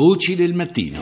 Voci del mattino.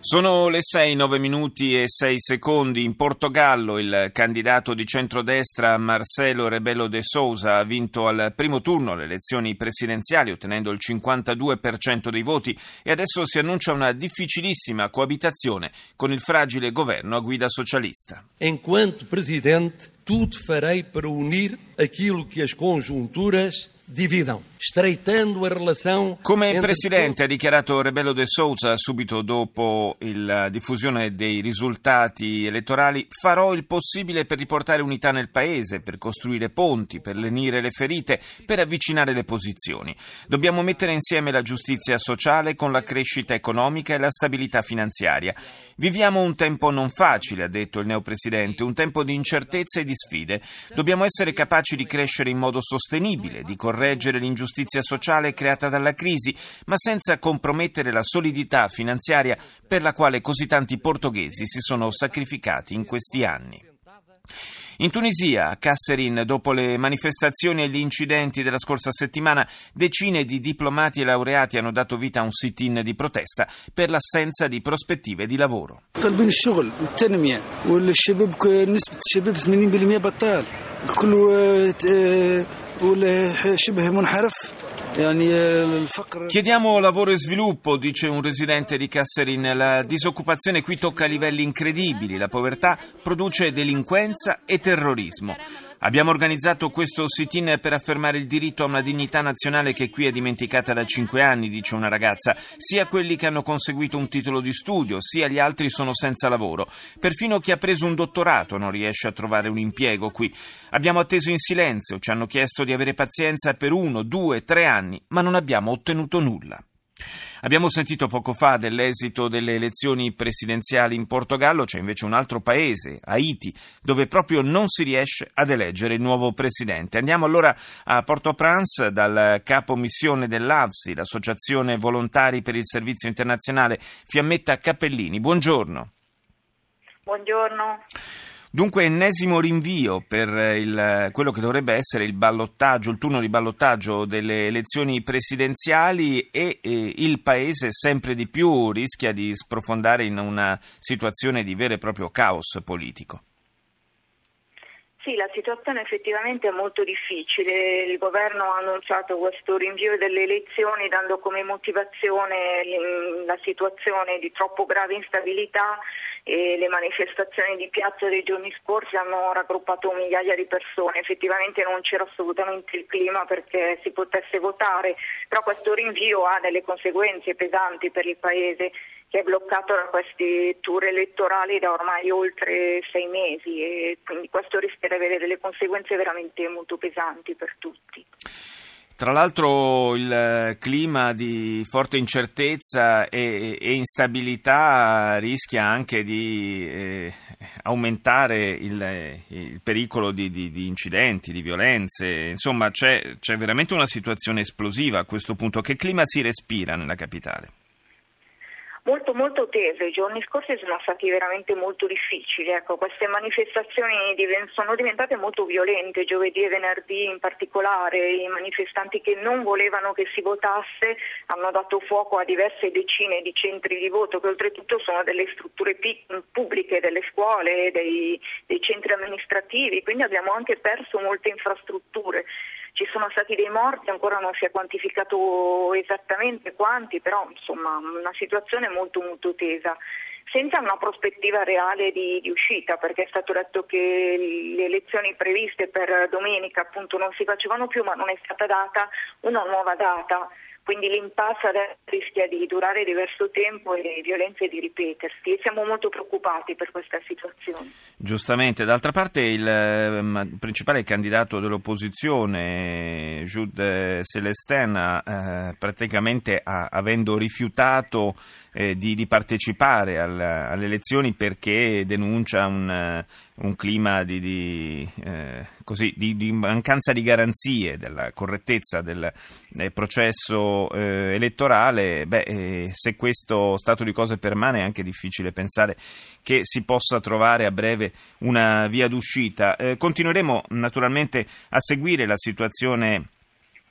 Sono le 6, 9 minuti e 6 secondi. In Portogallo il candidato di centrodestra Marcelo Rebelo de Sousa ha vinto al primo turno le elezioni presidenziali ottenendo il 52% dei voti e adesso si annuncia una difficilissima coabitazione con il fragile governo a guida socialista. Enquanto presidente, tudo farei para unir aquilo que as conjunturas dividam, streitando a relação Come presidente, ha dichiarato Rebelo de Sousa subito dopo la diffusione dei risultati elettorali, farò il possibile per riportare unità nel paese, per costruire ponti, per lenire le ferite, per avvicinare le posizioni. Dobbiamo mettere insieme la giustizia sociale con la crescita economica e la stabilità finanziaria. Viviamo un tempo non facile, ha detto il neopresidente, un tempo di incertezze e di sfide. Dobbiamo essere capaci di crescere in modo sostenibile, di correggere l'ingiustizia sociale creata dalla crisi, ma senza compromettere la solidità finanziaria per la quale così tanti portoghesi si sono sacrificati in questi anni. In Tunisia, a Kasserin, dopo le manifestazioni e gli incidenti della scorsa settimana, decine di diplomati e laureati hanno dato vita a un sit-in di protesta per l'assenza di prospettive di lavoro. Chiediamo lavoro e sviluppo, dice un residente di Kasserin. La disoccupazione qui tocca livelli incredibili, la povertà produce delinquenza e terrorismo. Abbiamo organizzato questo sit-in per affermare il diritto a una dignità nazionale che qui è dimenticata da cinque anni, dice una ragazza. Sia quelli che hanno conseguito un titolo di studio, sia gli altri sono senza lavoro. Perfino chi ha preso un dottorato non riesce a trovare un impiego qui. Abbiamo atteso in silenzio, ci hanno chiesto di avere pazienza per uno, due, tre anni, ma non abbiamo ottenuto nulla. Abbiamo sentito poco fa dell'esito delle elezioni presidenziali in Portogallo, c'è invece un altro paese, Haiti, dove proprio non si riesce ad eleggere il nuovo presidente. Andiamo allora a Port-au-Prince dal capo missione dell'AVSI, l'Associazione Volontari per il Servizio Internazionale, Fiammetta Cappellini. Buongiorno. Buongiorno. Dunque, ennesimo rinvio per il, quello che dovrebbe essere il ballottaggio, il turno di ballottaggio delle elezioni presidenziali e, e il Paese sempre di più rischia di sprofondare in una situazione di vero e proprio caos politico. Sì, la situazione effettivamente è molto difficile. Il governo ha annunciato questo rinvio delle elezioni dando come motivazione la situazione di troppo grave instabilità e le manifestazioni di piazza dei giorni scorsi hanno raggruppato migliaia di persone. Effettivamente non c'era assolutamente il clima perché si potesse votare, però questo rinvio ha delle conseguenze pesanti per il Paese che è bloccato da questi tour elettorali da ormai oltre sei mesi e quindi questo rischia di avere delle conseguenze veramente molto pesanti per tutti. Tra l'altro il clima di forte incertezza e, e instabilità rischia anche di eh, aumentare il, il pericolo di, di, di, incidenti, di violenze. Insomma, c'è, c'è veramente una situazione esplosiva a questo punto. Che clima si respira nella capitale? Molto molto tese, i giorni scorsi sono stati veramente molto difficili, ecco, queste manifestazioni sono diventate molto violente, giovedì e venerdì in particolare, i manifestanti che non volevano che si votasse hanno dato fuoco a diverse decine di centri di voto che oltretutto sono delle strutture pubbliche, delle scuole, dei, dei centri amministrativi, quindi abbiamo anche perso molte infrastrutture. Stati dei morti, ancora non si è quantificato esattamente quanti, però insomma una situazione molto molto tesa. Senza una prospettiva reale di, di, uscita, perché è stato detto che le elezioni previste per domenica appunto non si facevano più, ma non è stata data una nuova data quindi l'impasse rischia di durare diverso tempo e le violenze di ripetersi e siamo molto preoccupati per questa situazione. Giustamente, d'altra parte il eh, principale candidato dell'opposizione, Jude Celestin, eh, praticamente ha, avendo rifiutato eh, di, di, partecipare al, alle elezioni perché denuncia un, un clima di, di, eh, così, di, mancanza di garanzie della correttezza del, del eh, elettorale, beh, eh, se questo stato di cose permane è anche difficile pensare che si possa trovare a breve una via d'uscita. Eh, continueremo naturalmente a seguire la situazione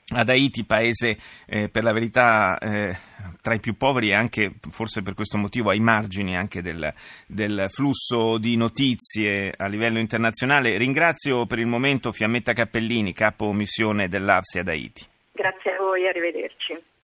ad Haiti, paese eh, per la verità eh, tra i più poveri e anche forse per questo motivo ai margini anche del, del, flusso di notizie a livello internazionale. Ringrazio per il momento Fiammetta Cappellini, capo missione dell'APSI ad Haiti. Grazie a voi, arrivederci.